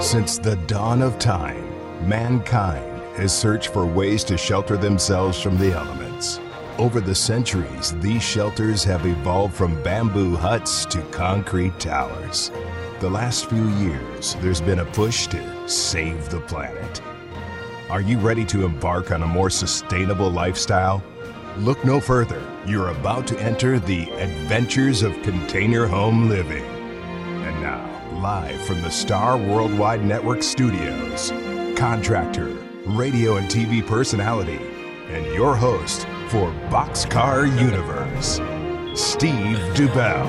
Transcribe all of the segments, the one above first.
Since the dawn of time, mankind has searched for ways to shelter themselves from the elements. Over the centuries, these shelters have evolved from bamboo huts to concrete towers. The last few years, there's been a push to save the planet. Are you ready to embark on a more sustainable lifestyle? Look no further. You're about to enter the adventures of container home living. And now, live from the Star Worldwide Network studios, contractor, radio and TV personality, and your host for Boxcar Universe, Steve Dubell.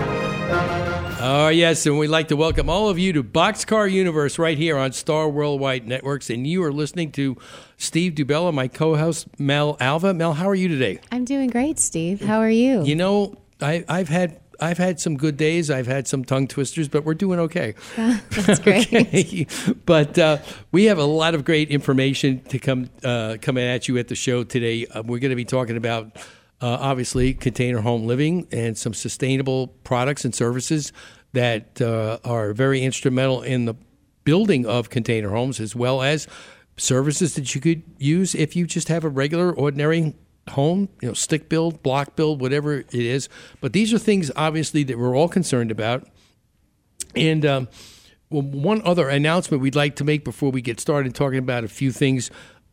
Oh, yes, and we'd like to welcome all of you to Boxcar Universe right here on Star Worldwide Networks. And you are listening to Steve Dubella, my co host, Mel Alva. Mel, how are you today? I'm doing great, Steve. How are you? You know, I, I've had. I've had some good days. I've had some tongue twisters, but we're doing okay. That's great. okay. But uh, we have a lot of great information to come uh, coming at you at the show today. Uh, we're going to be talking about uh, obviously container home living and some sustainable products and services that uh, are very instrumental in the building of container homes, as well as services that you could use if you just have a regular, ordinary home, you know, stick build, block build, whatever it is. But these are things, obviously, that we're all concerned about. And um, well, one other announcement we'd like to make before we get started talking about a few things.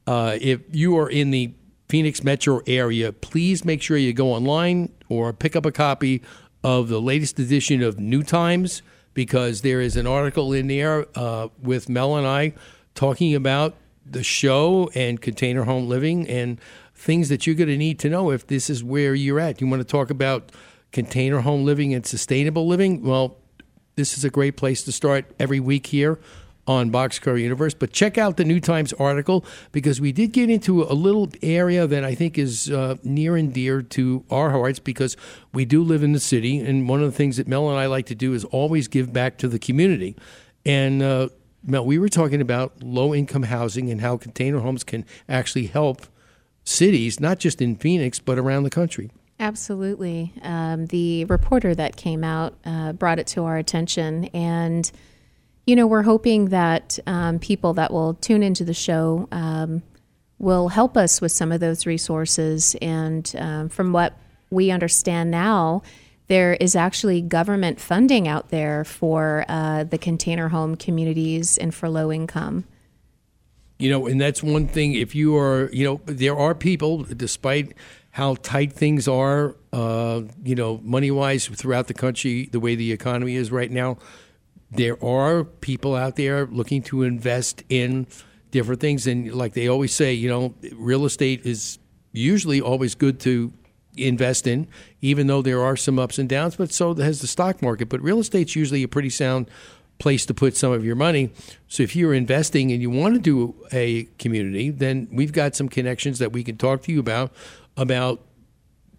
Uh, if you are in the Phoenix metro area, please make sure you go online or pick up a copy of the latest edition of New Times because there is an article in there uh, with Mel and I talking about the show and container home living and things that you're going to need to know if this is where you're at. You want to talk about container home living and sustainable living? Well, this is a great place to start every week here on Boxcar Universe. But check out the New Times article because we did get into a little area that I think is uh, near and dear to our hearts because we do live in the city. And one of the things that Mel and I like to do is always give back to the community. And uh, Mel, we were talking about low income housing and how container homes can actually help cities, not just in Phoenix, but around the country. Absolutely. Um, the reporter that came out uh, brought it to our attention and you know, we're hoping that um, people that will tune into the show um, will help us with some of those resources. And um, from what we understand now, there is actually government funding out there for uh, the container home communities and for low income. You know, and that's one thing. If you are, you know, there are people, despite how tight things are, uh, you know, money wise throughout the country, the way the economy is right now there are people out there looking to invest in different things. And like they always say, you know, real estate is usually always good to invest in, even though there are some ups and downs, but so has the stock market. But real estate's usually a pretty sound place to put some of your money. So if you're investing and you want to do a community, then we've got some connections that we can talk to you about about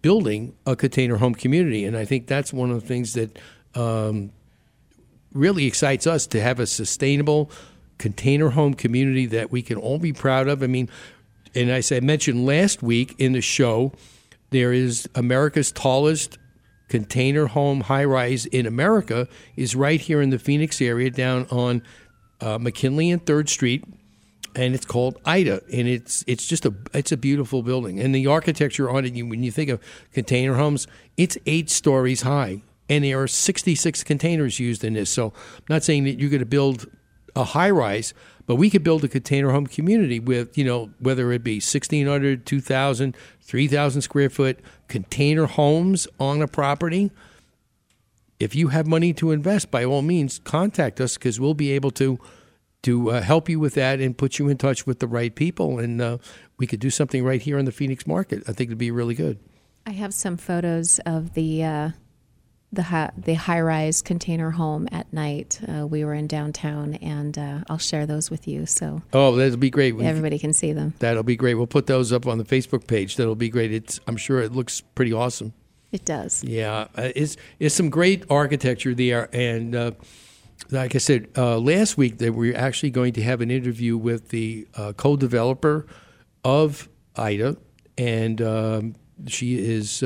building a container home community. And I think that's one of the things that um, really excites us to have a sustainable container home community that we can all be proud of. I mean, and as I mentioned last week in the show, there is America's tallest container home high rise in America is right here in the Phoenix area down on uh, McKinley and Third Street, and it's called Ida, and it's it's just a it's a beautiful building, and the architecture on it. when you think of container homes, it's eight stories high and there are 66 containers used in this. So I'm not saying that you're going to build a high rise, but we could build a container home community with, you know, whether it be 1,600, 2,000, 3,000 square foot container homes on a property. If you have money to invest, by all means, contact us because we'll be able to to uh, help you with that and put you in touch with the right people, and uh, we could do something right here in the Phoenix market. I think it'd be really good. I have some photos of the uh, the high, the high rise container home at night. Uh, we were in downtown, and uh, I'll share those with you. So oh, that'll be great. Everybody can see them. That'll be great. We'll put those up on the Facebook page. That'll be great. It's I'm sure it looks pretty awesome. It does. Yeah, uh, it's it's some great architecture there, and uh, like I said uh, last week, that we're actually going to have an interview with the uh, co-developer of Ida, and um, she is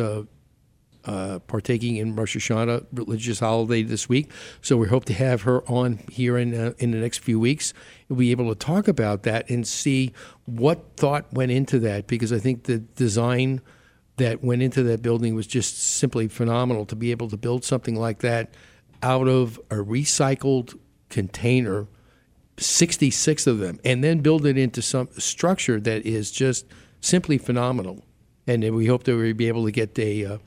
uh, partaking in Rosh Hashanah religious holiday this week. So we hope to have her on here in uh, in the next few weeks. We'll be able to talk about that and see what thought went into that because I think the design that went into that building was just simply phenomenal to be able to build something like that out of a recycled container 66 of them and then build it into some structure that is just simply phenomenal and we hope that we'll be able to get a uh,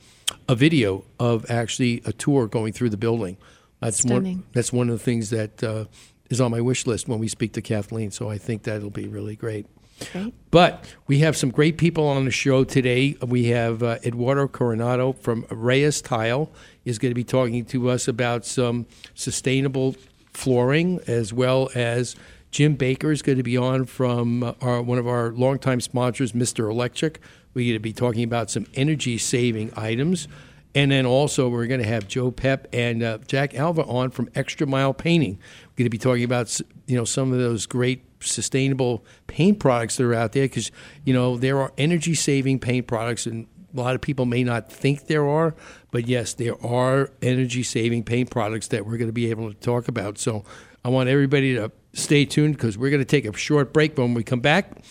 a video of actually a tour going through the building that's Stunning. one that's one of the things that uh, is on my wish list when we speak to Kathleen so I think that'll be really great Great. but we have some great people on the show today. We have uh, Eduardo Coronado from Reyes Tile is going to be talking to us about some sustainable flooring, as well as Jim Baker is going to be on from uh, our, one of our longtime sponsors, Mr. Electric. We're going to be talking about some energy saving items. And then also, we're going to have Joe Pep and uh, Jack Alva on from Extra Mile Painting. We're going to be talking about you know some of those great sustainable paint products that are out there because you know there are energy saving paint products and a lot of people may not think there are but yes there are energy saving paint products that we're going to be able to talk about so i want everybody to stay tuned because we're going to take a short break but when we come back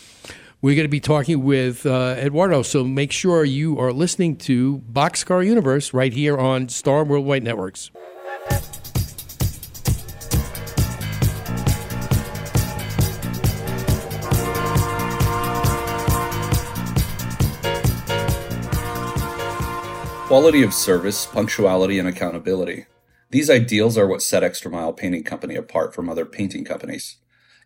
we're going to be talking with uh, Eduardo, so make sure you are listening to Boxcar Universe right here on Star Worldwide Networks. Quality of service, punctuality, and accountability. These ideals are what set Extra Mile Painting Company apart from other painting companies.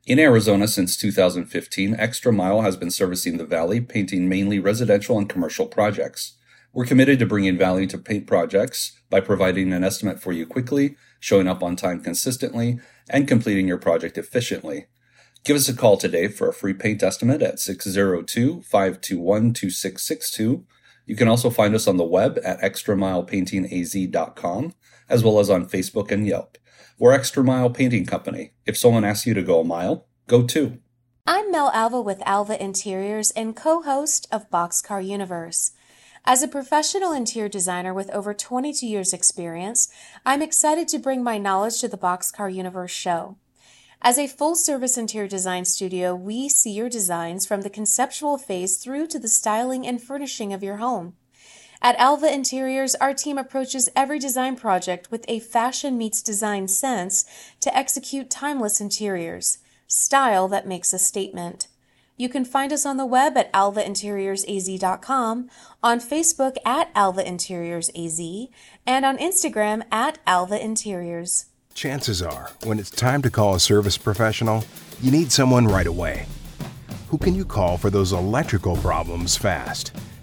In Arizona since 2015, Extra Mile has been servicing the Valley, painting mainly residential and commercial projects. We're committed to bringing value to paint projects by providing an estimate for you quickly, showing up on time consistently, and completing your project efficiently. Give us a call today for a free paint estimate at 602 521 2662 you can also find us on the web at extramilepaintingaz.com, as well as on Facebook and Yelp. We're Extra Mile Painting Company. If someone asks you to go a mile, go two. I'm Mel Alva with Alva Interiors and co-host of Boxcar Universe. As a professional interior designer with over 22 years experience, I'm excited to bring my knowledge to the Boxcar Universe show. As a full service interior design studio, we see your designs from the conceptual phase through to the styling and furnishing of your home. At Alva Interiors, our team approaches every design project with a fashion meets design sense to execute timeless interiors, style that makes a statement. You can find us on the web at alvainteriorsaz.com, on Facebook at Alva Interiors AZ, and on Instagram at Alva Interiors. Chances are, when it's time to call a service professional, you need someone right away. Who can you call for those electrical problems fast?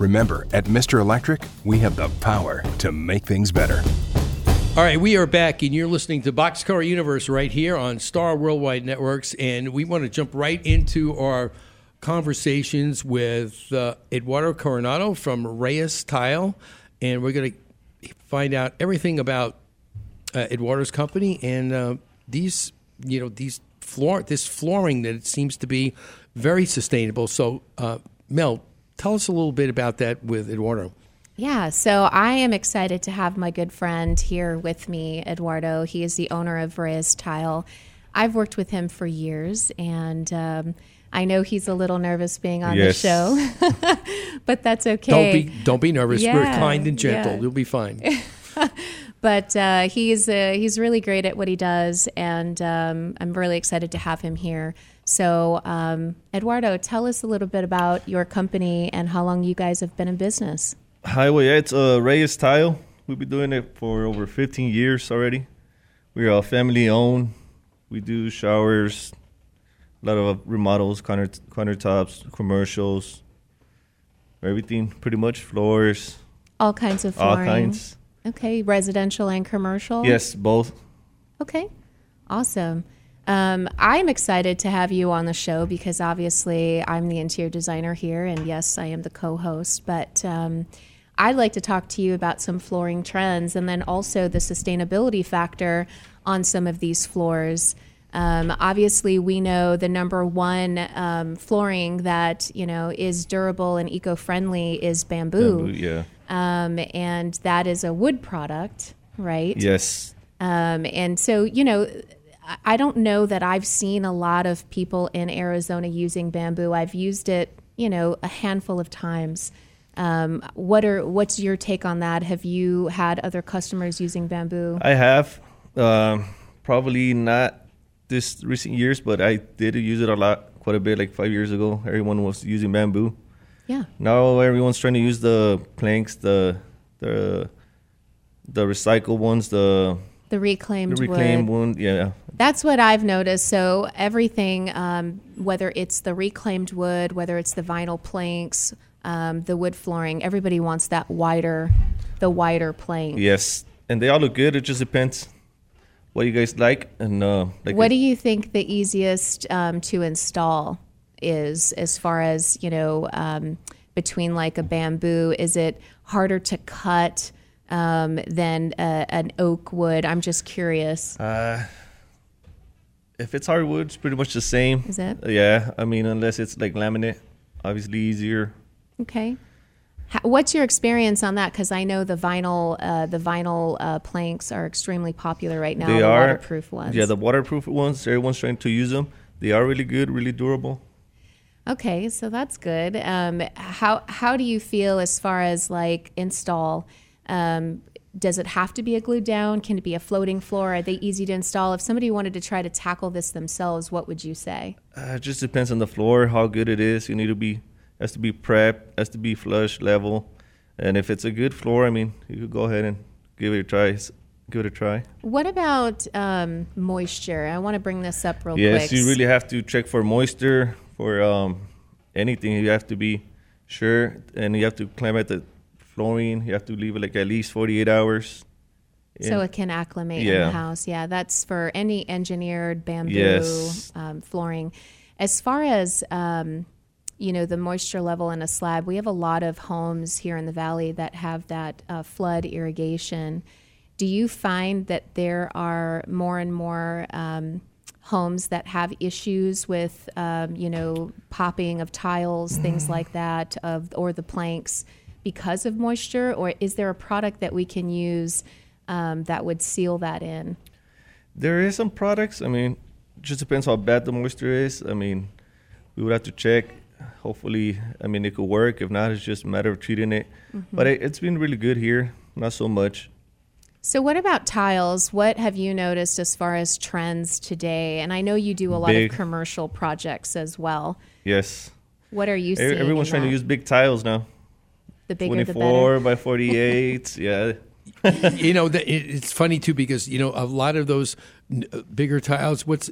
Remember, at Mr. Electric, we have the power to make things better. All right, we are back, and you're listening to Boxcar Universe right here on Star Worldwide Networks, and we want to jump right into our conversations with uh, Eduardo Coronado from Reyes Tile, and we're going to find out everything about uh, Eduardo's company and uh, these, you know, these floor, this flooring that it seems to be very sustainable. So, uh, Mel, tell us a little bit about that with Eduardo. Yeah, so I am excited to have my good friend here with me, Eduardo. He is the owner of Reyes Tile. I've worked with him for years, and um, I know he's a little nervous being on Yes. the show, but that's okay. Don't be don't be nervous. We're kind and gentle. yeah. You'll be fine. but uh, he's uh, he's really great at what he does, and um, I'm really excited to have him here. So, um, Eduardo, tell us a little bit about your company and how long you guys have been in business. Highway, yeah, it's uh, Reyes Tile. We've been doing it for over 15 years already. We're a family owned. We do showers, a lot of remodels, counter countertops, commercials, everything pretty much, floors, All kinds of flooring. all kinds. Okay, residential and commercial. Yes, both. Okay, awesome. Um, I'm excited to have you on the show because obviously I'm the interior designer here, and yes, I am the co-host. But um, I'd like to talk to you about some flooring trends, and then also the sustainability factor on some of these floors. Um, obviously, we know the number one um, flooring that you know is durable and eco-friendly is bamboo, Bamboo, yeah. Um, and that is a wood product, right? Yes. Um, and so, you know, I- don't know that I've seen a lot of people in Arizona using bamboo. I've used it, you know, a handful of times. Um, what are what's your take on that? Have you had other customers using bamboo? I have. Um, probably not this recent years, but I did use it a lot, quite a bit, like five years ago. Everyone was using bamboo. Yeah. Now everyone's trying to use the planks, the the the recycled ones, the, The reclaimed, the reclaimed wood. one. Yeah, That's what I've noticed. So everything, um, whether it's the reclaimed wood, whether it's the vinyl planks, um, the wood flooring, everybody wants that wider, the wider plank. yes, and they all look good. It just depends what you guys like and uh, like. What do you think the easiest um, to install is, as far as you know, um, between like a bamboo? Is it harder to cut um, than uh, an oak wood? I'm just curious. If it's hardwood, it's pretty much the same. Is it? Yeah, I mean, unless it's like laminate, obviously easier. Okay. How, what's your experience on that? Because I know the vinyl, uh, the vinyl uh, planks are extremely popular right now. they the are waterproof ones. Yeah, the waterproof ones. Everyone's trying to use them. They are really good, really durable. Okay, so that's good. Um, how how do you feel as far as like install? Um, does it have to be a glued down? Can it be a floating floor? Are they easy to install? If somebody wanted to try to tackle this themselves, what would you say? Uh, it just depends on the floor, how good it is. You need to be has to be prepped, has to be flush level, and if it's a good floor, I mean, you could go ahead and give it a try. Give it a try. What about um, moisture? I want to bring this up real yes, quick. you really have to check for moisture for um, anything. You have to be sure, and you have to climb at the flooring. You have to leave it like at least forty eight hours. so it can acclimate in the house. Yeah, that's for any engineered bamboo Yes. um, flooring. As far as um, you know, the moisture level in a slab, we have a lot of homes here in the valley that have that uh, flood irrigation. Do you find that there are more and more um, homes that have issues with, um, you know, popping of tiles, things like that, of or the planks because of moisture, or is there a product that we can use um, that would seal that in? There is some products. I mean, just depends how bad the moisture is. I mean, we would have to check. Hopefully, I mean, it could work. If not, it's just a matter of treating it. Mm-hmm. But it, it's been really good here. Not so much. So, what about tiles? What have you noticed as far as trends today? And I know you do a lot Big. of commercial projects as well. Yes. What are you seeing? Everyone's in trying to use big tiles now. The bigger the 24 better. by 48. yeah. you know, the, it, it's funny too because you know a lot of those n- uh, bigger tiles. What's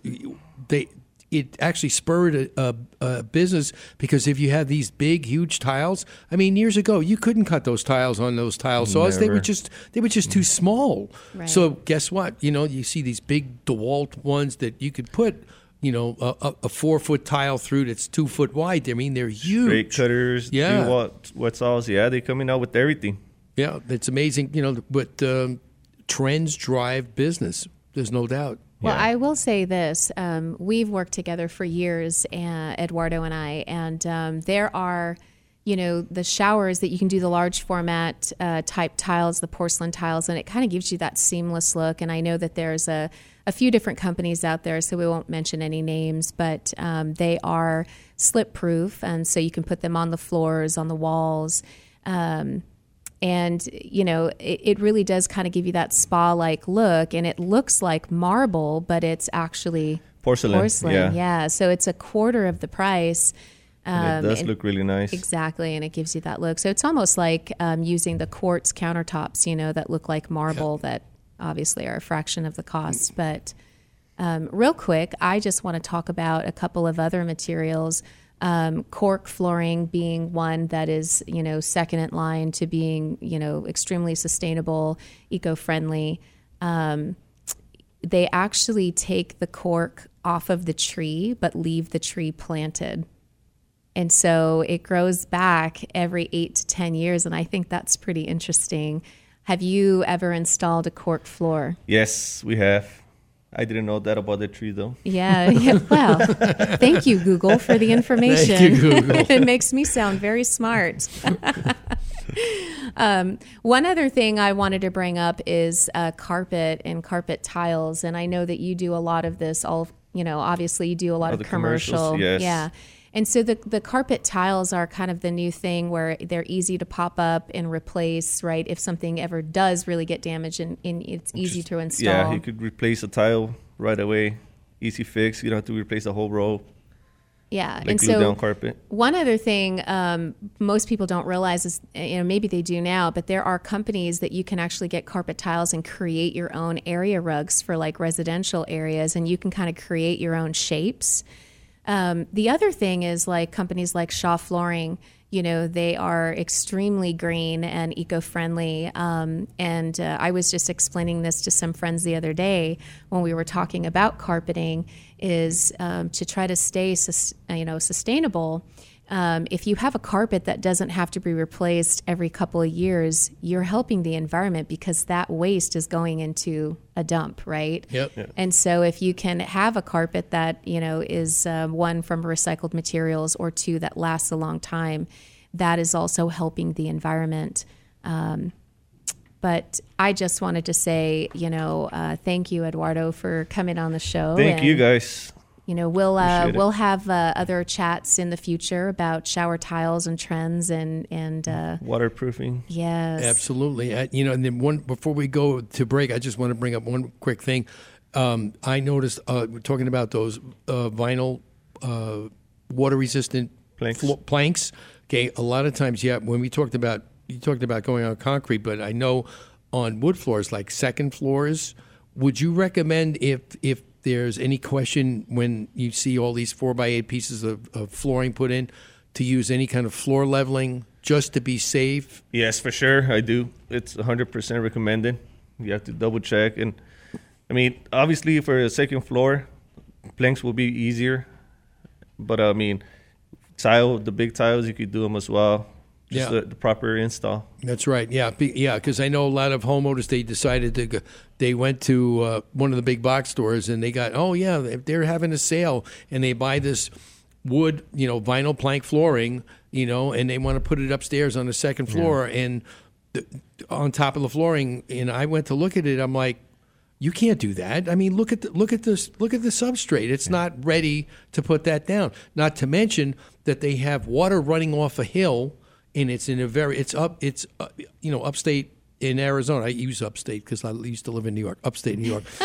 they? It actually spurred a, a, a business because if you had these big, huge tiles, I mean, years ago you couldn't cut those tiles on those tile saws. They were just they were just too small. Right. So guess what? You know, you see these big DeWalt ones that you could put. You know, a, a, a four foot tile through that's two foot wide. I mean, they're huge. Straight cutters. Yeah. Do what, what saws. Yeah, they're coming out with everything. Yeah, it's amazing. You know, but um, trends drive business. There's no doubt. Well, Yeah. I will say this: um, we've worked together for years, uh, Eduardo and I, and um, there are, you know, the showers that you can do the large format uh, type tiles, the porcelain tiles, and it kind of gives you that seamless look. And I know that there's a a few different companies out there, so we won't mention any names, but um, they are slip proof, and so you can put them on the floors, on the walls. Um, and you know it, it really does kind of give you that spa like look and it looks like marble but it's actually Porcelain, porcelain yeah. so it's a quarter of the price um, it does look really nice. exactly and it gives you that look so it's almost like um, using the quartz countertops you know that look like marble that obviously are a fraction of the cost but um, real quick i just want to talk about a couple of other materials Um, cork flooring being one that is, you know, second in line to being, you know, extremely sustainable, eco-friendly. Um, they actually take the cork off of the tree, but leave the tree planted. And so it grows back every eight to 10 years. And I think that's pretty interesting. Have you ever installed a cork floor? Yes, we have. I didn't know that about the tree though. Yeah. yeah. Well, thank you, Google, for the information. Thank you, Google. it makes me sound very smart. um, one other thing I wanted to bring up is uh, carpet and carpet tiles, and I know that you do a lot of this. All you know, obviously, you do a lot of commercial. yes. Yeah. And so the the carpet tiles are kind of the new thing where they're easy to pop up and replace, right? If something ever does really get damaged, and, and it's easy to install. Yeah, you could replace a tile right away. Easy fix. You don't have to replace the whole row. yeah. Like and so down carpet. One other thing um, most people don't realize is, you know, maybe they do now, but there are companies that you can actually get carpet tiles and create your own area rugs for like residential areas, and you can kind of create your own shapes. Um, the other thing is like companies like Shaw Flooring, you know, they are extremely green and eco friendly. Um, and uh, I was just explaining this to some friends the other day when we were talking about carpeting, is um, to try to stay, you know, sustainable. Um, if you have a carpet that doesn't have to be replaced every couple of years, you're helping the environment because that waste is going into a dump, right? Yep. And so, if you can have a carpet that you know is um, one from recycled materials or two that lasts a long time, that is also helping the environment. Um, but I just wanted to say, you know, uh, thank you, Eduardo, for coming on the show. Thank you guys. You know, we'll uh, we'll have uh, other chats in the future about shower tiles and trends and and uh, Waterproofing. yes, Absolutely. Uh, you know, and then one before we go to break, I just want to bring up one quick thing. Um, I noticed uh, we're talking about those uh, vinyl uh, water resistant Planks. planks. Okay, a lot of times, yeah. When we talked about you talked about going on concrete, but I know on wood floors, like second floors, would you recommend if if there's any question when you see all these four by eight pieces of, of flooring put in to use any kind of floor leveling just to be safe? Yes, for sure. I do. It's 100% recommended. You have to double check. And I mean, obviously, for a second floor, planks will be easier. But I mean, tile, the big tiles, you could do them as well. Just Yeah. the, the proper install. That's right. Yeah, yeah. Because I know a lot of homeowners. They decided to. Go, they went to uh, one of the big box stores and they got. Oh yeah, they're having a sale and they buy this wood, you know, vinyl plank flooring, you know, and they want to put it upstairs on the second floor and th- on top of the flooring. And I went to look at it. I'm like, you can't do that. I mean, look at the, look at this look at the substrate. It's not ready to put that down. Not to mention that they have water running off a hill, and it's in a very it's up it's uh, you know upstate in Arizona. I use upstate because I used to live in New York, upstate New York.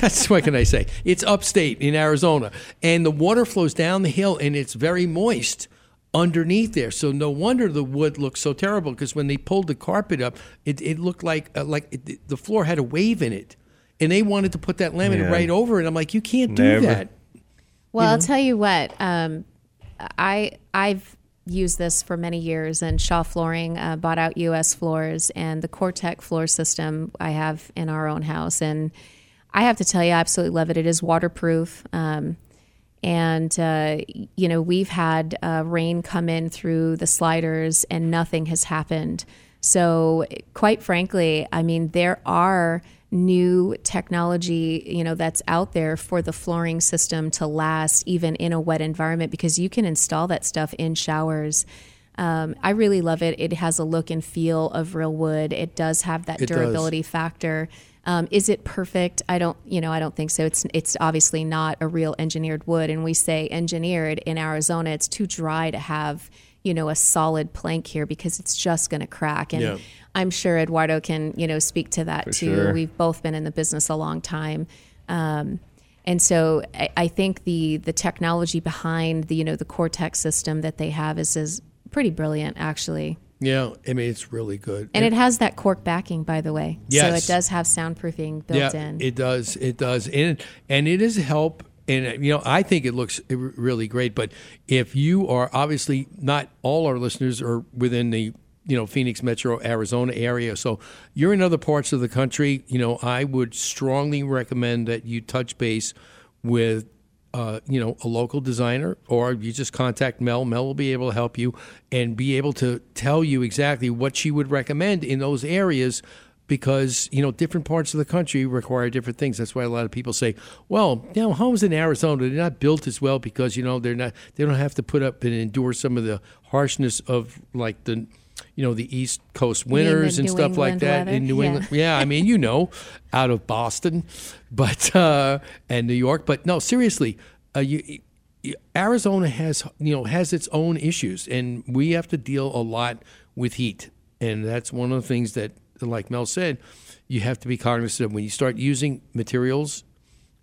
That's what can I say? It's upstate in Arizona, and the water flows down the hill, and it's very moist underneath there. So no wonder the wood looks so terrible because when they pulled the carpet up, it, it looked like uh, like it, the floor had a wave in it, and they wanted to put that laminate Yeah. right over it. I'm like, you can't do Never. that. Well, I'll tell you what. Um, I I've used this for many years, and Shaw Flooring uh, bought out U.S. Floors and the COREtec floor system I have in our own house, and I have to tell you, I absolutely love it. It is waterproof. Um, and uh, you know we've had uh, rain come in through the sliders and nothing has happened so quite frankly i mean there are new technology you know that's out there for the flooring system to last even in a wet environment because you can install that stuff in showers um, I really love it. It has a look and feel of real wood. It does have that It does. durability factor. Um, is it perfect? I don't, you know, I don't think so. It's it's obviously not a real engineered wood, and we say engineered in Arizona. It's too dry to have, you know, a solid plank here because it's just going to crack. And Yeah. I'm sure Eduardo can, you know, speak to that For too. sure. We've both been in the business a long time. Um, and so I, I think the the technology behind the you know the Cortex system that they have is is pretty brilliant actually. Yeah, I mean it's really good. And it has that cork backing, by the way. Yeah so it does have soundproofing built yeah, in. It does. It does. And and it is help and you know I think it looks really great. But if you are obviously not all our listeners are within the you know Phoenix Metro Arizona area, so you're in other parts of the country. You know I would strongly recommend that you touch base with uh, you know, a local designer, or you just contact Mel. Mel will be able to help you and be able to tell you exactly what she would recommend in those areas because you know different parts of the country require different things. That's why a lot of people say, "Well, you know, homes in Arizona they're not built as well because you know they're not they don't have to put up and endure some of the harshness of like the." You know the East Coast winters and New stuff like that weather? in New Yeah. England. Yeah, I mean, you know, out of Boston, but uh, and New York. But no, seriously, uh, you, you- Arizona has you know has its own issues, and we have to deal a lot with heat, and that's one of the things that, like Mel said, you have to be cognizant of when you start using materials.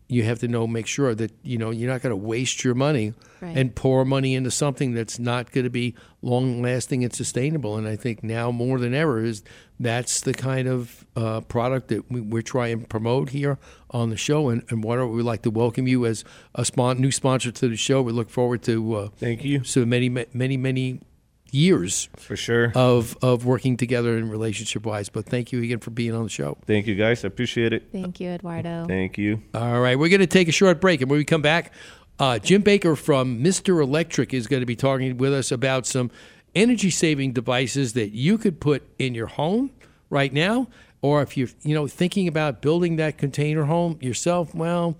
You have to know, make sure that you know you're not going to waste your money Right. and pour money into something that's not going to be long lasting and sustainable. And I think now more than ever is that's the kind of uh, product that we, we're trying to promote here on the show. And, and what we'd like to welcome you as a spon- new sponsor to the show. We look forward to uh, Thank you. so many many many years For sure. of of working together in relationship wise. But thank you again for being on the show. Thank you, guys. I appreciate it. Thank you, Eduardo. Thank you. All right, we're going to take a short break, and when we come back, uh, Jim Baker from Mister Electric is going to be talking with us about some energy saving devices that you could put in your home right now. Or if you're, you know, thinking about building that container home yourself, well,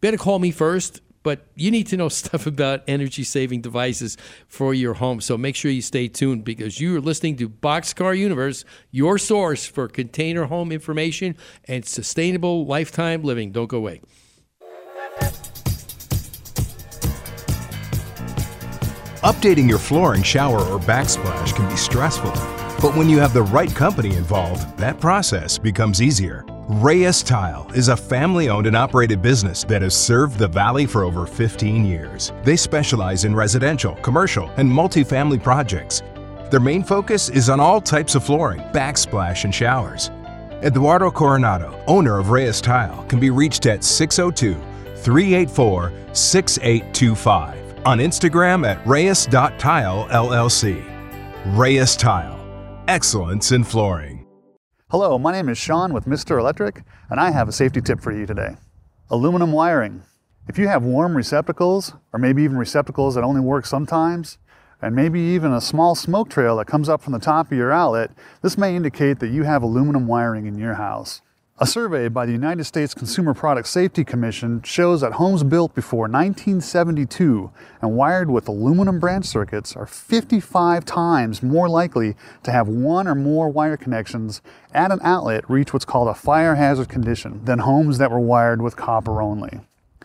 better call me first. But you need to know stuff about energy saving devices for your home. So make sure you stay tuned because you are listening to Boxcar Universe, your source for container home information and sustainable lifetime living. Don't go away. Updating your flooring, shower, or backsplash can be stressful, but when you have the right company involved, that process becomes easier. Reyes Tile is a family owned and operated business that has served the Valley for over 15 years. They specialize in residential, commercial, and multifamily projects. Their main focus is on all types of flooring, backsplash, and showers. Eduardo Coronado, owner of Reyes Tile, can be reached at 602 384 6825. On Instagram at Reyes.tile LLC. Reyes Tile. Excellence in flooring. Hello, my name is Sean with Mr. Electric, and I have a safety tip for you today. Aluminum wiring. If you have warm receptacles, or maybe even receptacles that only work sometimes, and maybe even a small smoke trail that comes up from the top of your outlet, this may indicate that you have aluminum wiring in your house. A survey by the United States Consumer Product Safety Commission shows that homes built before 1972 and wired with aluminum branch circuits are 55 times more likely to have one or more wire connections at an outlet reach what's called a fire hazard condition than homes that were wired with copper only.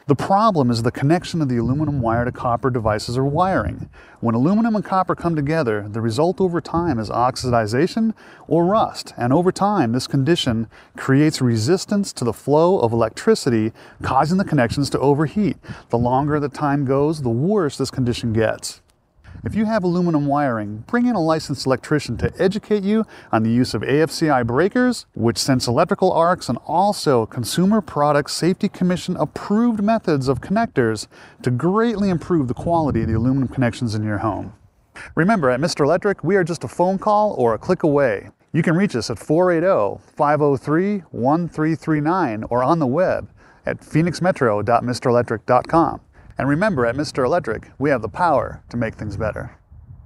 The problem is the connection of the aluminum wire to copper devices or wiring. When aluminum and copper come together, the result over time is oxidization or rust, and over time, this condition creates resistance to the flow of electricity, causing the connections to overheat. The longer the time goes, the worse this condition gets. If you have aluminum wiring, bring in a licensed electrician to educate you on the use of AFCI breakers, which sense electrical arcs, and also Consumer Product Safety Commission approved methods of connectors to greatly improve the quality of the aluminum connections in your home. Remember, at Mr. Electric, we are just a phone call or a click away. You can reach us at 480 503 1339 or on the web at phoenixmetro.mrelectric.com. And remember, at Mr. Electric, we have the power to make things better.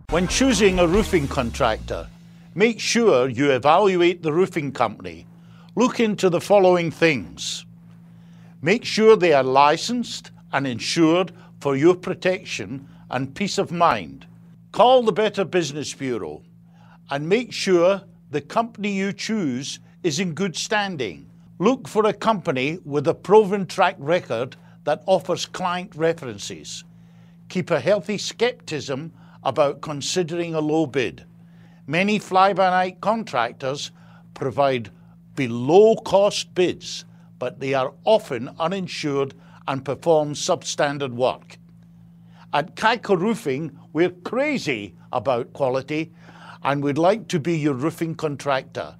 When choosing a roofing contractor, make sure you evaluate the roofing company. Look into the following things. Make sure they are licensed and insured for your protection and peace of mind. Call the Better Business Bureau and make sure the company you choose is in good standing. Look for a company with a proven track record that offers client references. Keep a healthy skepticism about considering a low bid. Many fly by night contractors provide below cost bids, but they are often uninsured and perform substandard work. At Kaiko Roofing, we're crazy about quality and we'd like to be your roofing contractor.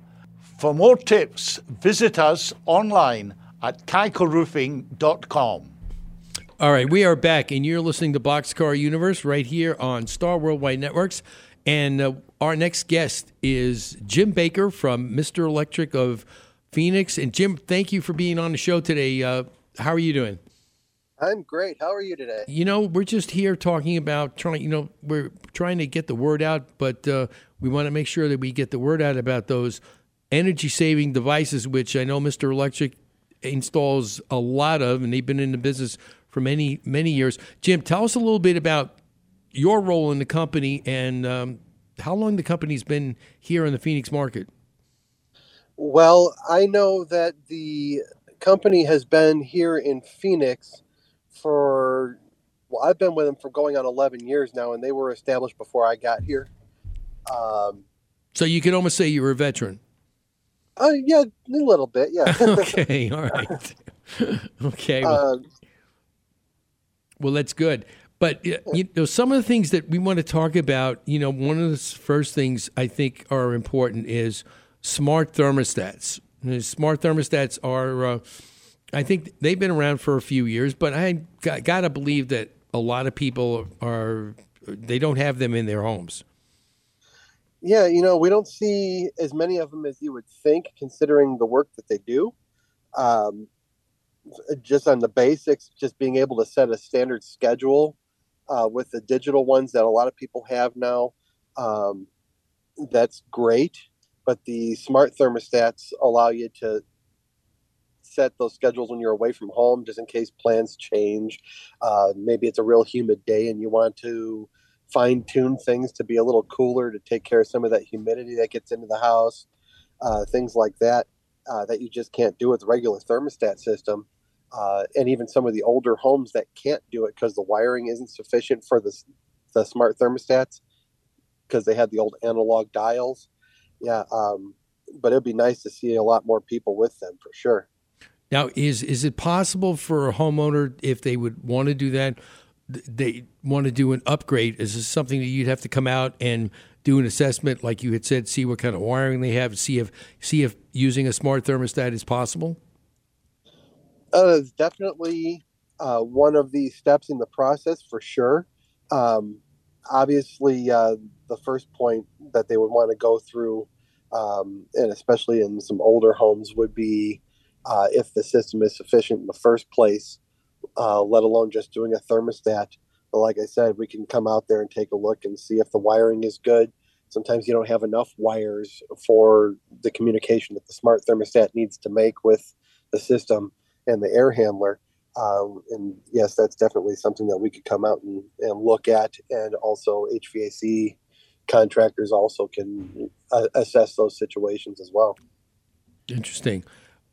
For more tips, visit us online at kaikoroofing.com. All right, we are back, and you're listening to Boxcar Universe right here on Star Worldwide Networks. And uh, our next guest is Jim Baker from Mr. Electric of Phoenix. And Jim, thank you for being on the show today. Uh, how are you doing? I'm great. How are you today? You know, we're just here talking about trying. You know, we're trying to get the word out, but uh, we want to make sure that we get the word out about those energy saving devices, which I know Mr. Electric installs a lot of, and they've been in the business for many many years. Jim, tell us a little bit about your role in the company and um, how long the company's been here in the Phoenix market. Well, I know that the company has been here in Phoenix for well, I've been with them for going on 11 years now, and they were established before I got here. Um, so you could almost say you were a veteran. Uh, yeah, a little bit, yeah. okay, all right. okay. Well. Uh, well, that's good. But you know, some of the things that we want to talk about, you know, one of the first things I think are important is smart thermostats. Smart thermostats are, uh, I think they've been around for a few years, but I got, got to believe that a lot of people are they don't have them in their homes. Yeah, you know, we don't see as many of them as you would think, considering the work that they do. Um, just on the basics, just being able to set a standard schedule uh, with the digital ones that a lot of people have now. Um, that's great, but the smart thermostats allow you to set those schedules when you're away from home, just in case plans change. Uh, maybe it's a real humid day and you want to fine tune things to be a little cooler to take care of some of that humidity that gets into the house, uh, things like that. Uh, that you just can't do with the regular thermostat system uh, and even some of the older homes that can't do it because the wiring isn't sufficient for the, the smart thermostats because they had the old analog dials. Yeah, um, but it'd be nice to see a lot more people with them for sure. Now, is is it possible for a homeowner if they would want to do that? They want to do an upgrade. Is this something that you'd have to come out and do an assessment, like you had said, see what kind of wiring they have, see if see if using a smart thermostat is possible? Uh, definitely uh, one of the steps in the process for sure. Um, obviously, uh, the first point that they would want to go through, um, and especially in some older homes, would be uh, if the system is sufficient in the first place, uh, let alone just doing a thermostat. But like I said, we can come out there and take a look and see if the wiring is good. Sometimes you don't have enough wires for the communication that the smart thermostat needs to make with the system and the air handler. Um, and yes, that's definitely something that we could come out and, and look at. And also, HVAC contractors also can uh, assess those situations as well. Interesting.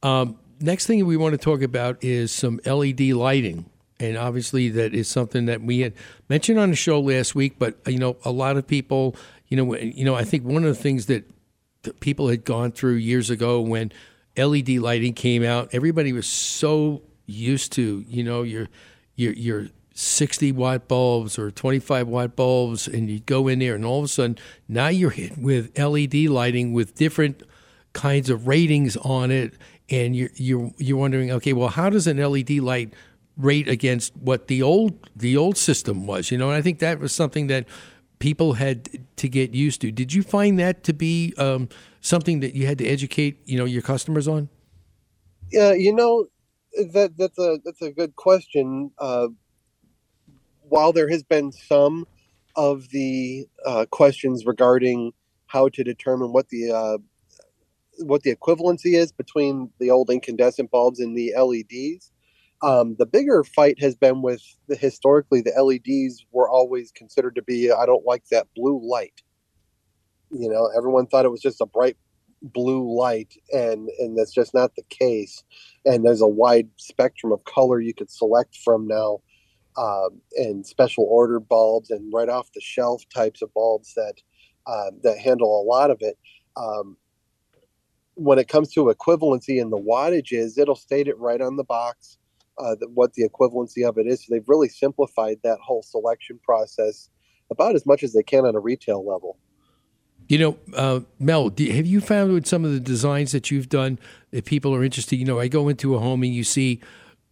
Um, next thing we want to talk about is some LED lighting. And obviously, that is something that we had mentioned on the show last week. But uh, you know, a lot of people, you know, you know, I think one of the things that people had gone through years ago when LED lighting came out, everybody was so used to, you know, your your your 60 watt bulbs or 25 watt bulbs and you go in there and all of a sudden now you're hit with LED lighting with different kinds of ratings on it and you're you're you're wondering okay well how does an LED light rate against what the old the old system was you know and I think that was something that people had to get used to did you find that to be um, something that you had to educate you know your customers on? Yeah, you know that that's a that's a good question. Uh, while there has been some of the uh, questions regarding how to determine what the uh, what the equivalency is between the old incandescent bulbs and the LEDs. Um, the bigger fight has been with the historically the LEDs were always considered to be I don't like that blue light. You know everyone thought it was just a bright blue light and and that's just not the case. And there's a wide spectrum of color you could select from now um, and special order bulbs and right off the shelf types of bulbs that uh, that handle a lot of it. Um, when it comes to equivalency and the wattages it'll state it right on the box uh, what the equivalency of it is so they've really simplified that whole selection process about as much as they can on a retail level you know, uh, Mel, do, have you found with some of the designs that you've done that people are interested? You know, I go into a home and you see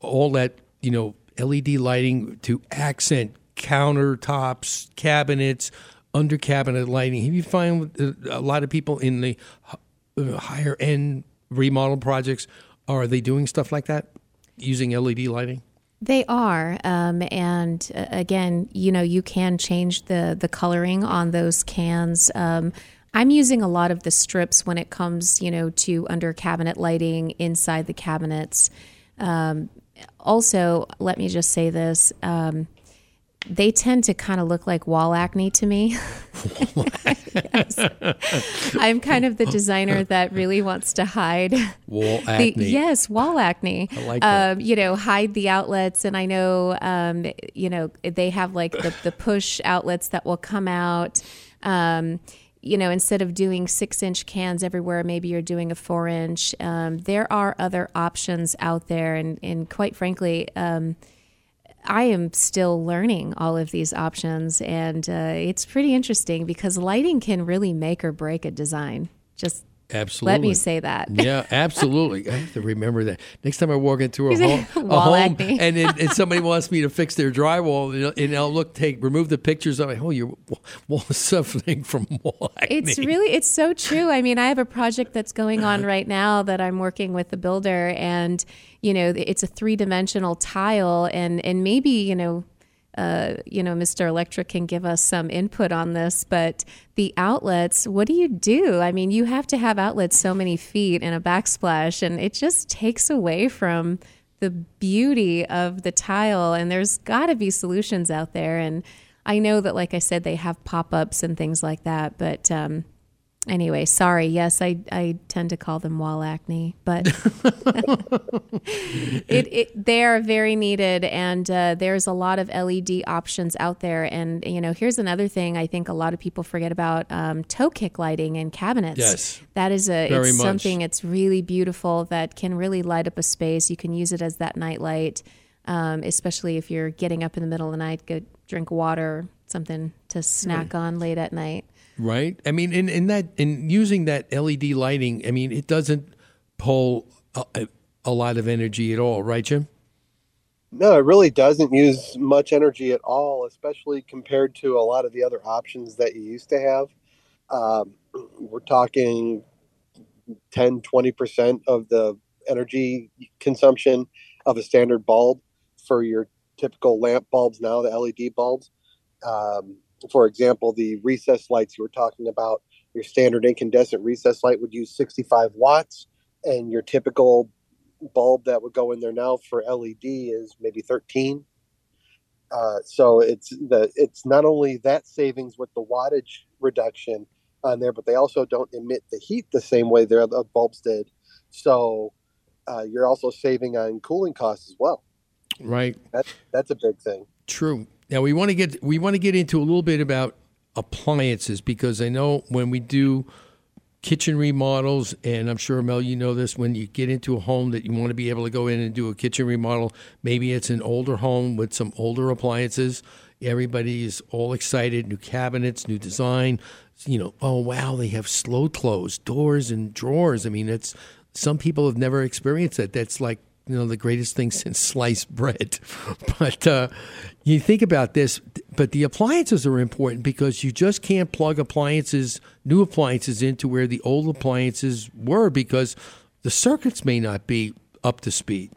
all that, you know, LED lighting to accent countertops, cabinets, under cabinet lighting. Have you found a lot of people in the uh, higher end remodel projects are they doing stuff like that using LED lighting? They are, um, and uh, again, you know, you can change the the coloring on those cans. Um, I'm using a lot of the strips when it comes, you know, to under cabinet lighting inside the cabinets. Um, also, let me just say this. Um, they tend to kind of look like wall acne to me. I'm kind of the designer that really wants to hide wall acne. The, yes, wall acne. I like that. Um, you know, hide the outlets, and I know, um, you know, they have like the, the push outlets that will come out. Um, you know, instead of doing six inch cans everywhere, maybe you're doing a four inch. Um, there are other options out there, and, and quite frankly, um, I am still learning all of these options, and uh, it's pretty interesting because lighting can really make or break a design. Just Absolutely. Let me say that. yeah, absolutely. I have to remember that. Next time I walk into a home, a home and, then and somebody wants me to fix their drywall, and I'll look, take, remove the pictures. I'm like, oh, your wall is suffering from wall acne. It's really, it's so true. I mean, I have a project that's going on right now that I'm working with the builder, and you know, it's a three dimensional tile, and and maybe you know. Uh, you know, Mr. Electric can give us some input on this, but the outlets, what do you do? I mean, you have to have outlets so many feet in a backsplash, and it just takes away from the beauty of the tile. And there's got to be solutions out there. And I know that, like I said, they have pop ups and things like that, but um, anyway, sorry. Yes, I, I tend to call them wall acne, but it, it they are very needed, and uh, there's a lot of LED options out there. And you know, here's another thing I think a lot of people forget about: um, toe kick lighting in cabinets. Yes. that is a Very it's much. something it's really beautiful that can really light up a space. You can use it as that night light, um, especially if you're getting up in the middle of the night, go drink water, something to snack on late at night. Right? I mean, in, in that, in using that LED lighting, I mean, it doesn't pull a, a, lot of energy at all, right, Jim? No, it really doesn't use much energy at all, especially compared to a lot of the other options that you used to have. Um, we're talking 10, 20% of the energy consumption of a standard bulb for your typical lamp bulbs now, the LED bulbs. Um, for example, the recess lights you were talking about, your standard incandescent recess light would use 65 watts, and your typical bulb that would go in there now for LED is maybe 13. Uh, so it's the it's not only that savings with the wattage reduction on there, but they also don't emit the heat the same way their other bulbs did. So uh, you're also saving on cooling costs as well. Right. That that's a big thing. True. Now we want to get we want to get into a little bit about appliances because I know when we do kitchen remodels, and I'm sure Mel, you know this. When you get into a home that you want to be able to go in and do a kitchen remodel, maybe it's an older home with some older appliances. Everybody is all excited, new cabinets, new design. You know, oh wow, they have slow close doors and drawers. I mean, it's some people have never experienced that. That's like you know the greatest thing since sliced bread. But uh, you think about this, but the appliances are important because you just can't plug appliances, new appliances, into where the old appliances were because the circuits may not be up to speed.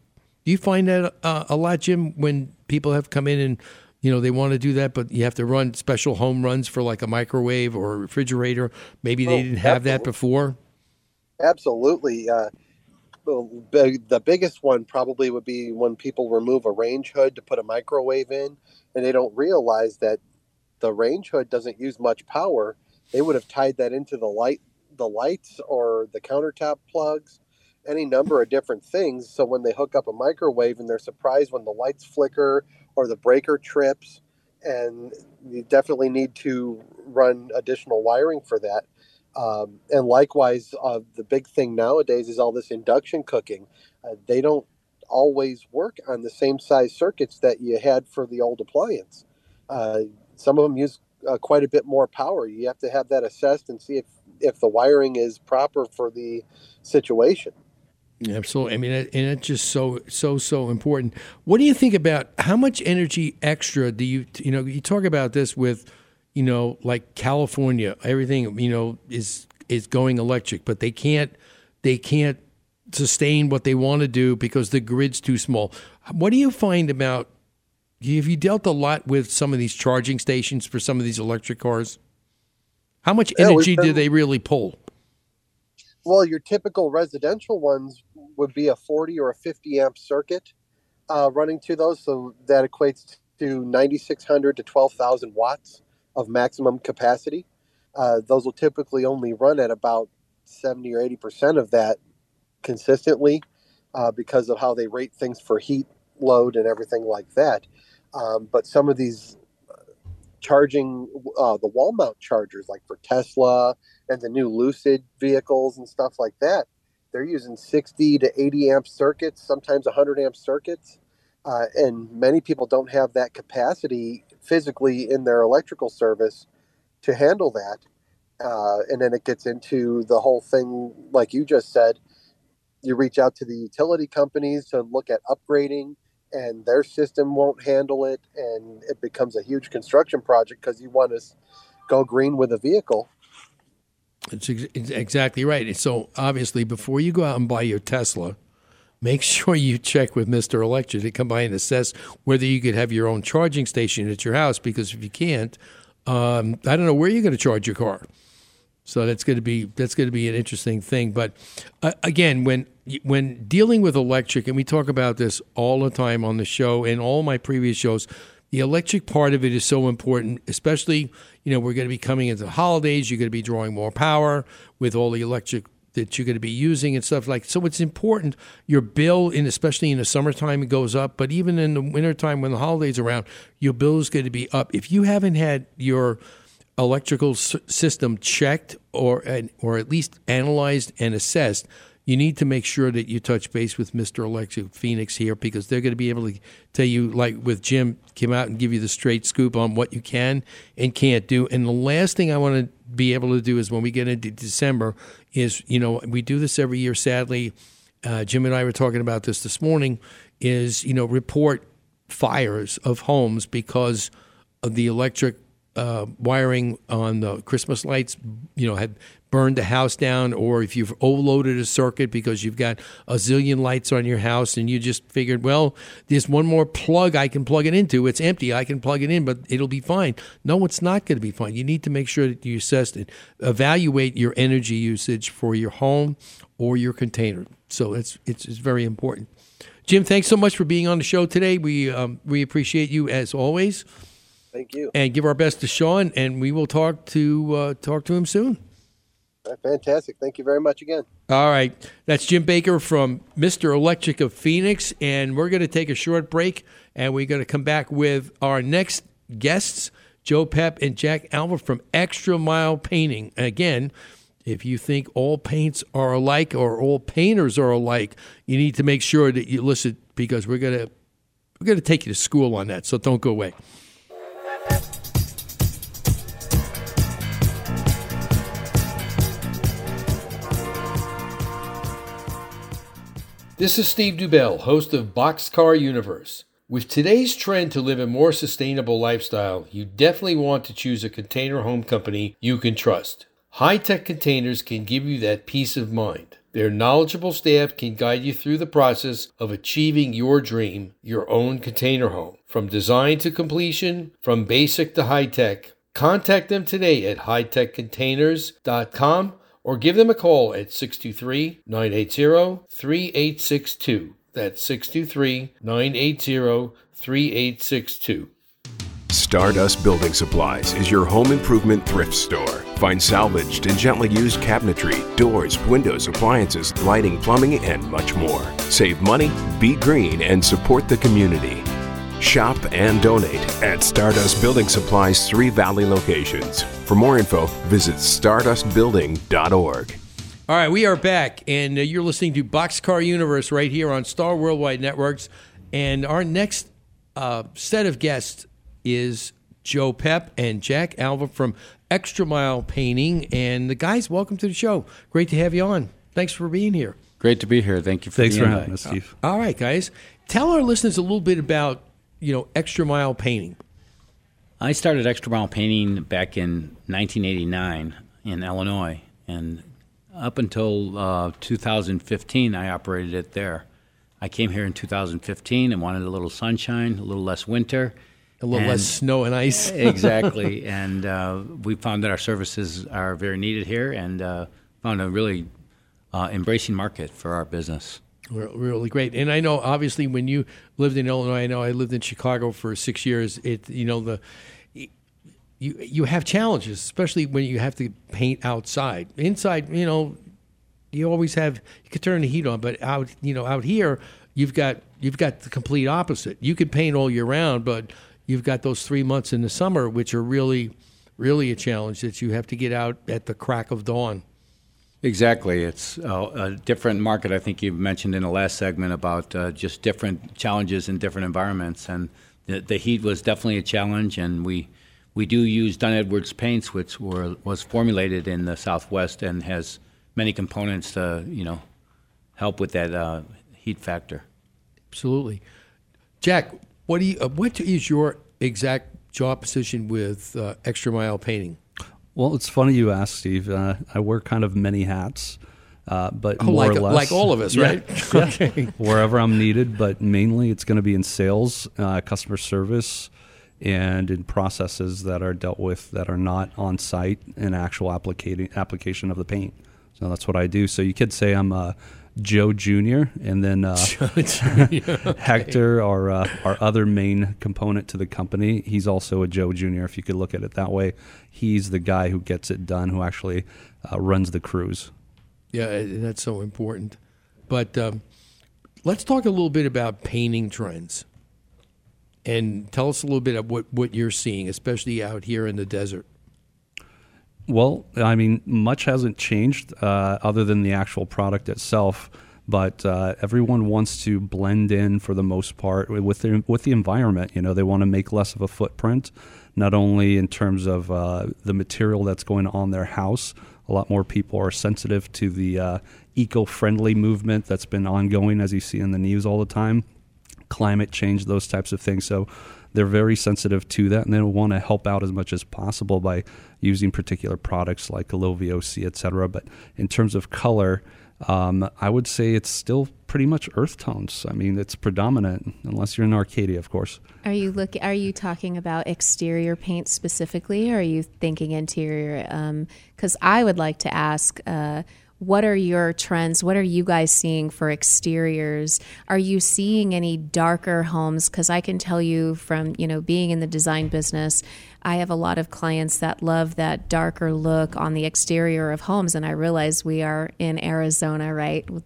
Do you find that uh, a lot, Jim, when people have come in and you know they want to do that, but you have to run special home runs for like a microwave or a refrigerator? Maybe they Oh, didn't have that before. Absolutely. Uh, the biggest one probably would be when people remove a range hood to put a microwave in, and they don't realize that the range hood doesn't use much power. They would have tied that into the light, the lights, or the countertop plugs, any number of different things. So when they hook up a microwave and they're surprised when the lights flicker or the breaker trips, and you definitely need to run additional wiring for that. Um, and likewise, uh, the big thing nowadays is all this induction cooking. Uh, they don't always work on the same size circuits that you had for the old appliance. Uh, some of them use uh, quite a bit more power. You have to have that assessed and see if, if the wiring is proper for the situation. Absolutely. I mean, and it's just so so so important. What do you think about how much energy extra do you you know you talk about this with you know like California everything you know is is going electric, but they can't they can't sustain what they want to do because the grid's too small. What do you find about have you dealt a lot with some of these charging stations for some of these electric cars? How much Yeah, energy do they really pull? Well, your typical residential ones would be a 40 or a 50 amp circuit uh, running to those. So that equates to 9,600 to 12,000 watts of maximum capacity. Uh, those will typically only run at about 70 or 80% of that consistently uh, because of how they rate things for heat load and everything like that. Um, but some of these uh, charging, uh, the wall mount chargers, like for Tesla and the new Lucid vehicles and stuff like that, they're using 60 to 80 amp circuits, sometimes 100 amp circuits. Uh, and many people don't have that capacity physically in their electrical service to handle that. Uh, and then it gets into the whole thing, like you just said. You reach out to the utility companies to look at upgrading, and their system won't handle it. And it becomes a huge construction project because you want to go green with a vehicle. It's, ex- it's exactly right. So obviously, before you go out and buy your Tesla, make sure you check with Mr. Electric to come by and assess whether you could have your own charging station at your house. Because if you can't, um, I don't know where you're going to charge your car. So that's going to be that's going to be an interesting thing. But uh, again, when when dealing with electric, and we talk about this all the time on the show and all my previous shows, the electric part of it is so important. Especially, you know, we're going to be coming into the holidays. You're going to be drawing more power with all the electric that you're going to be using and stuff like. So it's important. Your bill, in especially in the summertime, it goes up. But even in the wintertime, when the holidays around, your bill is going to be up. If you haven't had your electrical system checked or or at least analyzed and assessed, you need to make sure that you touch base with Mr. Electric Phoenix here because they're going to be able to tell you, like with Jim, come out and give you the straight scoop on what you can and can't do. And the last thing I want to be able to do is when we get into December, is you know we do this every year. Sadly, uh, Jim and I were talking about this this morning. Is you know report fires of homes because of the electric uh, wiring on the Christmas lights, you know, had burned the house down, or if you've overloaded a circuit because you've got a zillion lights on your house and you just figured, well, there's one more plug I can plug it into. It's empty. I can plug it in, but it'll be fine. No, it's not going to be fine. You need to make sure that you assess it, evaluate your energy usage for your home or your container. So it's it's, it's very important. Jim, thanks so much for being on the show today. We um, we appreciate you as always Thank you. and give our best to Sean, and we will talk to uh, talk to him soon. Uh, Fantastic. Thank you very much again. All right, that's Jim Baker from Mr. Electric of Phoenix, and we're going to take a short break, and we're going to come back with our next guests, Joe Pep and Jack Alva from Extra Mile Painting. Again, if you think all paints are alike or all painters are alike, you need to make sure that you listen because we're going to we're going to take you to school on that. So don't go away. This is Steve Dubell, host of Boxcar Universe. With today's trend to live a more sustainable lifestyle, you definitely want to choose a container home company you can trust. High tech containers can give you that peace of mind. Their knowledgeable staff can guide you through the process of achieving your dream, your own container home. From design to completion, from basic to high tech, contact them today at hightechcontainers.com or give them a call at 623 980 3862. That's 623 980 3862. Stardust Building Supplies is your home improvement thrift store. Find salvaged and gently used cabinetry, doors, windows, appliances, lighting, plumbing, and much more. Save money, be green, and support the community. Shop and donate at Stardust Building Supplies' three Valley locations. For more info, visit stardustbuilding.org. All right, we are back, and uh, you're listening to Boxcar Universe right here on Star Worldwide Networks. And our next uh, set of guests is Joe Pep and Jack Alva from Extra Mile Painting. And the guys, welcome to the show. Great to have you on. Thanks for being here. Great to be here. Thank you for Thanks the for having us, Steve. All right, guys. Tell our listeners a little bit about you know extra mile painting. I started Extra Mile Painting back in 1989 in Illinois, and up until uh, 2015, I operated it there. I came here in 2015 and wanted a little sunshine, a little less winter, A little and- less snow and ice. exactly, and uh, we found that our services are very needed here, and uh, found a really uh, embracing market for our business. Re- Really great, and I know obviously when you lived in Illinois, I know I lived in Chicago for six years. It you know the you you have challenges, especially when you have to paint outside. Inside, you know, you always have you can turn the heat on, but out you know out here you've got you've got the complete opposite. You could paint all year round, but you've got those three months in the summer which are really really a challenge that you have to get out at the crack of dawn. Exactly. It's uh, a different market. I think you mentioned in the last segment about uh, just different challenges in different environments, and the, the heat was definitely a challenge. And we we do use Dunn Edwards paints, which were was formulated in the Southwest and has many components to you know help with that uh, heat factor. Absolutely, Jack. What do you? Uh, what is your exact job position with uh, Extra Mile Painting? Well, it's funny you ask, Steve. Uh, I wear kind of many hats, uh, but Oh, more like- or less, like all of us, Yeah. right? Yeah. Okay. Wherever I'm needed, but mainly it's going to be in sales, uh, customer service, and in processes that are dealt with that are not on site in actual applicating application of the paint. So that's what I do. So you could say I'm uh, Joe Junior, and then uh, Hector, our uh, our other main component to the company, he's also a Joe Junior. If you could look at it that way, he's the guy who gets it done, who actually uh, runs the crews. Yeah, uh, that's so important. But um, let's talk a little bit about painting trends, and tell us a little bit of what what you're seeing, especially out here in the desert. Well, I mean, much hasn't changed uh, other than the actual product itself. But uh, everyone wants to blend in for the most part with the, with the environment. You know, they want to make less of a footprint, not only in terms of uh, the material that's going on their house. A lot more people are sensitive to the uh, eco-friendly movement that's been ongoing, as you see in the news all the time climate change, those types of things. So they're very sensitive to that, and they want to help out as much as possible by using particular products like low VOC, et cetera. But in terms of color, um, I would say it's still pretty much earth tones. I mean, it's predominant, unless you're in Arcadia, of course. Are you look? Are you talking about exterior paint specifically, or are you thinking interior? Because I would like to ask, uh, what are your trends? What are you guys seeing for exteriors? Are you seeing any darker homes? Because I can tell you from you know being in the design business, I have a lot of clients that love that darker look on the exterior of homes, and I realize we are in Arizona, right? With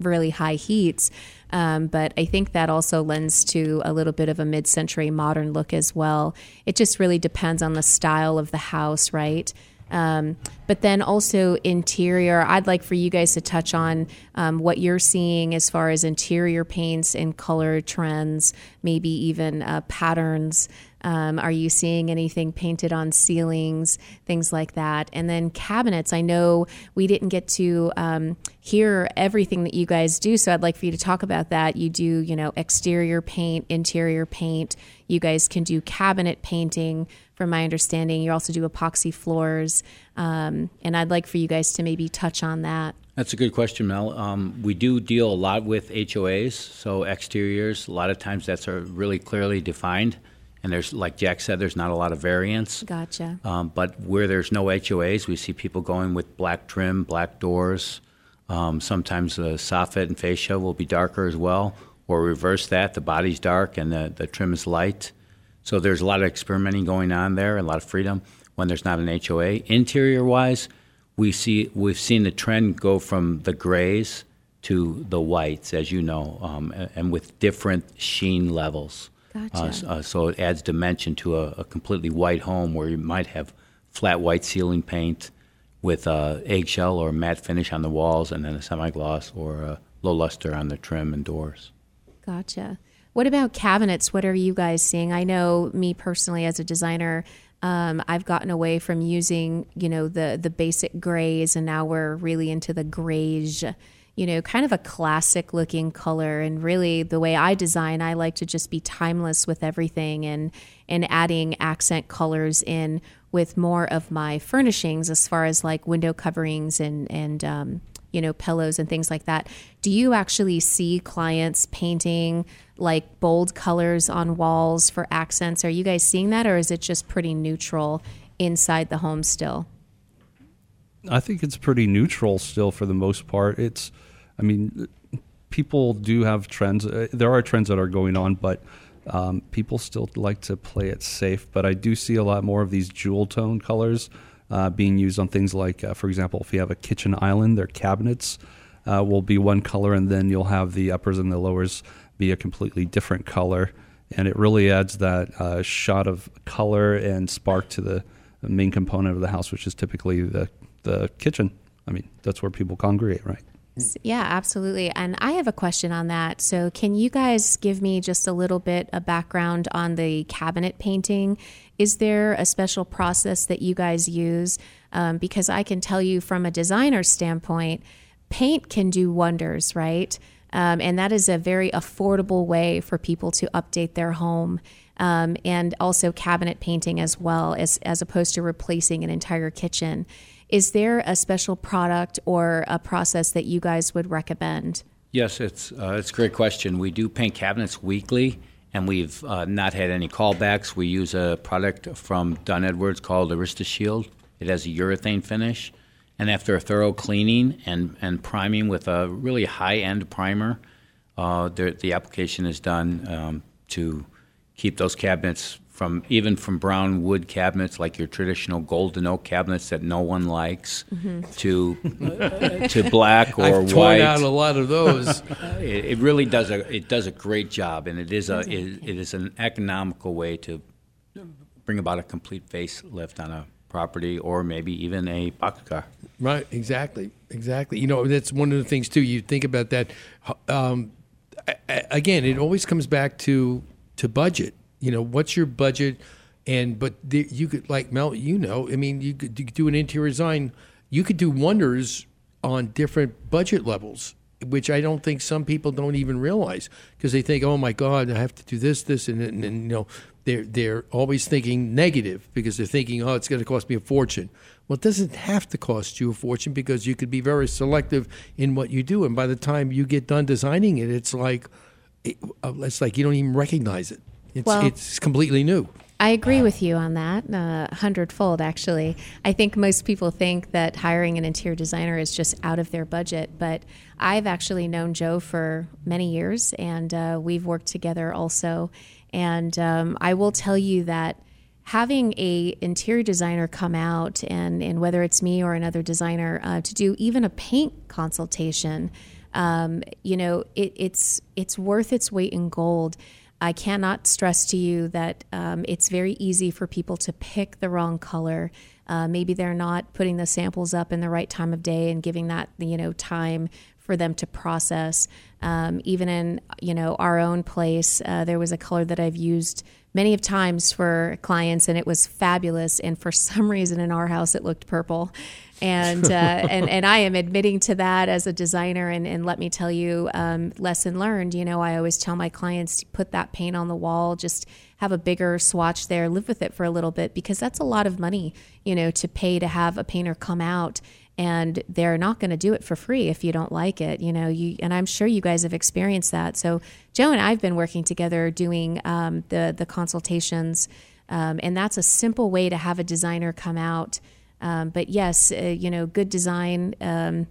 really high heats. Um, but I think that also lends to a little bit of a mid century modern look as well. It just really depends on the style of the house, right? Um, but then also interior, I'd like for you guys to touch on um, what you're seeing as far as interior paints and color trends, maybe even uh, patterns. Um, are you seeing anything painted on ceilings, things like that? And then cabinets. I know we didn't get to um, hear everything that you guys do, so I'd like for you to talk about that. You do, you know, exterior paint, interior paint. You guys can do cabinet painting, from my understanding. You also do epoxy floors, um, and I'd like for you guys to maybe touch on that. That's a good question, Mel. Um, we do deal a lot with HOAs, so exteriors. A lot of times that's are really clearly defined, and there's, like Jack said, there's not a lot of variance. Gotcha. Um, but where there's no HOAs, we see people going with black trim, black doors. Um, sometimes the soffit and fascia will be darker as well, or reverse that. The body's dark and the, the trim is light. So there's a lot of experimenting going on there, and a lot of freedom when there's not an HOA. Interior wise, we see we've seen the trend go from the grays to the whites, as you know, um, and with different sheen levels. Gotcha. Uh, uh, so it adds dimension to a, a completely white home where you might have flat white ceiling paint with uh, eggshell or matte finish on the walls, and then a semi-gloss or a low luster on the trim and doors. Gotcha. What about cabinets? What are you guys seeing? I know me personally as a designer, um, I've gotten away from using, you know, the the basic grays, and now we're really into the grayish, you know, kind of a classic looking color. And really, the way I design, I like to just be timeless with everything and and adding accent colors in with more of my furnishings as far as like window coverings and and um, you know pillows and things like that. Do you actually see clients painting like bold colors on walls for accents? Are you guys seeing that, or is it just pretty neutral inside the home still? I think it's pretty neutral still for the most part. It's, I mean, people do have trends. Uh, there are trends that are going on, but um, people still like to play it safe. But I do see a lot more of these jewel tone colors uh, being used on things like, uh, for example, if you have a kitchen island, their cabinets uh, will be one color, and then you'll have the uppers and the lowers be a completely different color. And it really adds that uh, shot of color and spark to the main component of the house, which is typically the the kitchen. I mean, that's where people congregate, right? Yeah, absolutely. And I have a question on that. So, can you guys give me just a little bit of background on the cabinet painting? Is there a special process that you guys use? Um, because I can tell you from a designer standpoint, paint can do wonders, right? Um, and that is a very affordable way for people to update their home. Um, and also cabinet painting as well as as opposed to replacing an entire kitchen. Is there a special product or a process that you guys would recommend? Yes, it's uh, it's a great question. We do paint cabinets weekly, and we've uh, not had any callbacks. We use a product from Dunn Edwards called Aristoshield. It has a urethane finish, and after a thorough cleaning and, and priming with a really high end primer, uh, the, the application is done um, to keep those cabinets from even from brown wood cabinets like your traditional golden oak cabinets that no one likes Mm-hmm. to to black or I've torn white. out a lot of those. it, it really does a it does a great job, and it is a it, it is an economical way to bring about a complete facelift on a property or maybe even a boxcar. Right, exactly, exactly. You know, that's one of the things too. You think about that. Um, a- a- again, it always comes back to to budget. You know, what's your budget? And but the, you could like Mel, you know, I mean, you could, do an interior design. You could do wonders on different budget levels, which I don't think some people don't even realize because they think, oh my God, I have to do this, this, and, and, and you know, they're they're always thinking negative because they're thinking, oh, it's going to cost me a fortune. Well, it doesn't have to cost you a fortune because you could be very selective in what you do, and by the time you get done designing it, it's like it, uh, it's like you don't even recognize it. It's Well- it's completely new. I agree with you on that, uh, hundredfold actually. I think most people think that hiring an interior designer is just out of their budget, but I've actually known Joe for many years, and uh, we've worked together also. And um, I will tell you that having a interior designer come out and, and whether it's me or another designer uh, to do even a paint consultation um, you know it, it's it's worth its weight in gold i cannot stress to you that um, it's very easy for people to pick the wrong color. Uh, maybe they're not putting the samples up in the right time of day and giving that you know time for them to process. Um, even in you know our own place, uh, there was a color that I've used many of times for clients, and it was fabulous. And for some reason, in our house, it looked purple. And uh, and and I am admitting to that as a designer. And, and let me tell you, um, lesson learned. You know, I always tell my clients put that paint on the wall. Just have a bigger swatch there. Live with it for a little bit because that's a lot of money. You know, to pay to have a painter come out and they're not going to do it for free if you don't like it you know you and i'm sure you guys have experienced that. So joe and i've been working together doing um, the the consultations um, and that's a simple way to have a designer come out. Um, but yes uh, you know good design um,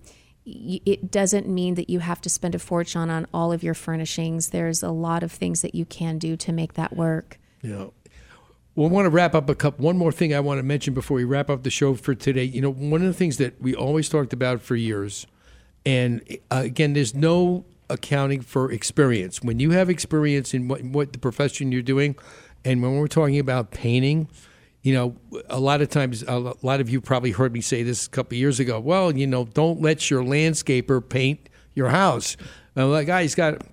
it doesn't mean that you have to spend a fortune on all of your furnishings. There's a lot of things that you can do to make that work. Yeah. Well, I want to wrap up a couple. One more thing I want to mention before we wrap up the show for today. You know, one of the things that we always talked about for years, and uh, again, there's no accounting for experience. When you have experience in what, what the profession you're doing, and when we're talking about painting, you know, a lot of times, a lot of you probably heard me say this a couple years ago. Well, you know, don't let your landscaper paint your house. Well, that guy's got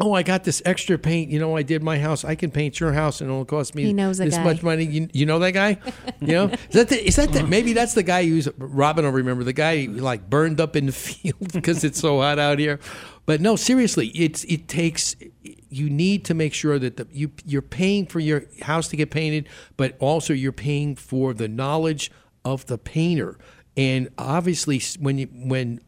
oh, I got this extra paint. You know, I did my house. I can paint your house, and it'll cost me He knows a this guy. much money. You, you know that guy? You know, is that the, is that the, maybe that's the guy who's Robin will remember the guy who, like burned up in the field because it's so hot out here. But no, seriously, it's it takes. You need to make sure that the, you you're paying for your house to get painted, but also you're paying for the knowledge of the painter. And obviously, when you when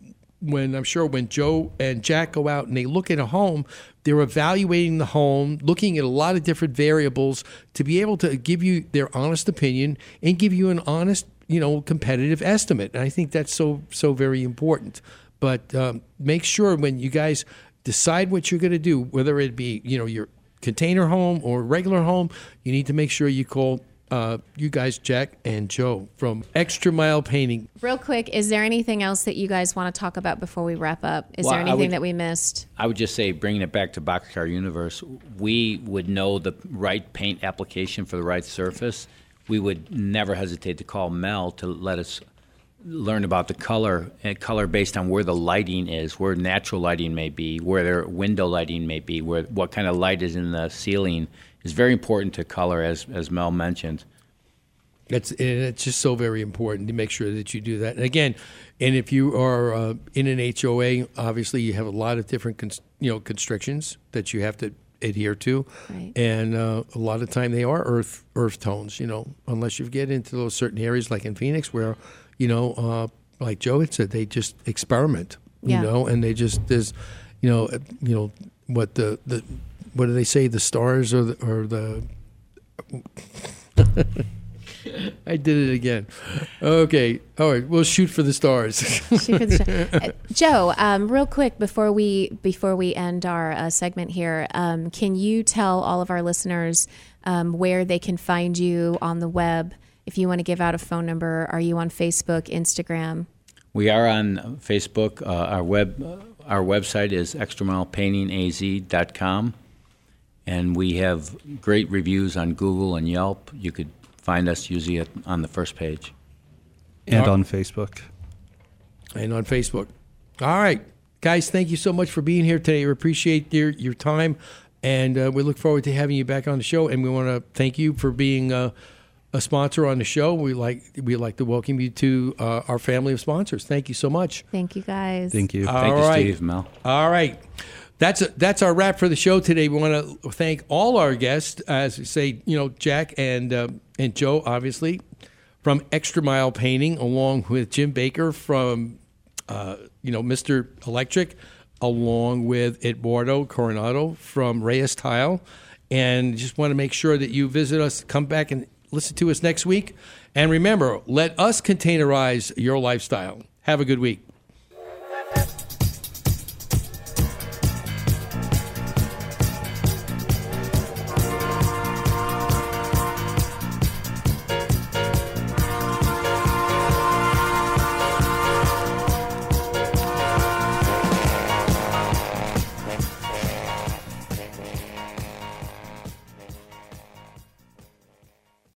when I'm sure when Joe and Jack go out and they look at a home, they're evaluating the home, looking at a lot of different variables to be able to give you their honest opinion and give you an honest, you know, competitive estimate. And I think that's so so very important. But um, make sure when you guys decide what you're going to do, whether it be you know your container home or regular home, you need to make sure you call. Uh, you guys, Jack and Joe from Extra Mile Painting. Real quick, is there anything else that you guys want to talk about before we wrap up? Is Well, there anything would- that we missed? I would just say, bringing it back to Boxcar Universe, we would know the right paint application for the right surface. We would never hesitate to call Mel to let us learn about the color and color based on where the lighting is, where natural lighting may be, where their window lighting may be, where what kind of light is in the ceiling is very important to color, as as Mel mentioned. It's it's just so very important to make sure that you do that. And again, and if you are uh, in an HOA, obviously you have a lot of different cons- you know constrictions that you have to adhere to, Right. and uh, a lot of time they are earth earth tones. You know, unless you get into those certain areas like in Phoenix where, you know, uh, like Joe had said, they just experiment. Yeah. You know, and they just there's, you know, uh, you know what the the what do they say the stars or the or the I did it again. Okay. All right. We'll shoot for the stars. Shoot for the show. Uh, Joe, um, real quick before we before we end our uh, segment here, um, can you tell all of our listeners um, where they can find you on the web? If you want to give out a phone number, are you on Facebook, Instagram? We are on Facebook. Uh, our web our website is extramilepaintingaz.com, and we have great reviews on Google and Yelp. You could find us usually at, on the first page. and on Facebook. and on Facebook. All right, guys. Thank you so much for being here today. We appreciate your your time, and uh, we look forward to having you back on the show. And we want to thank you for being uh, a sponsor on the show. We like we like to welcome you to uh, our family of sponsors. Thank you so much. Thank you, guys. Thank you. All Thank you, right. Steve, Mel. All right. That's that's our wrap for the show today. We want to thank all our guests, as we say, you know, Jack and uh, and Joe, obviously, from Extra Mile Painting, along with Jim Baker from, uh, you know, Mister Electric, along with Eduardo Coronado from Reyes Tile, and just want to make sure that you visit us, come back and listen to us next week, and remember, let us containerize your lifestyle. Have a good week.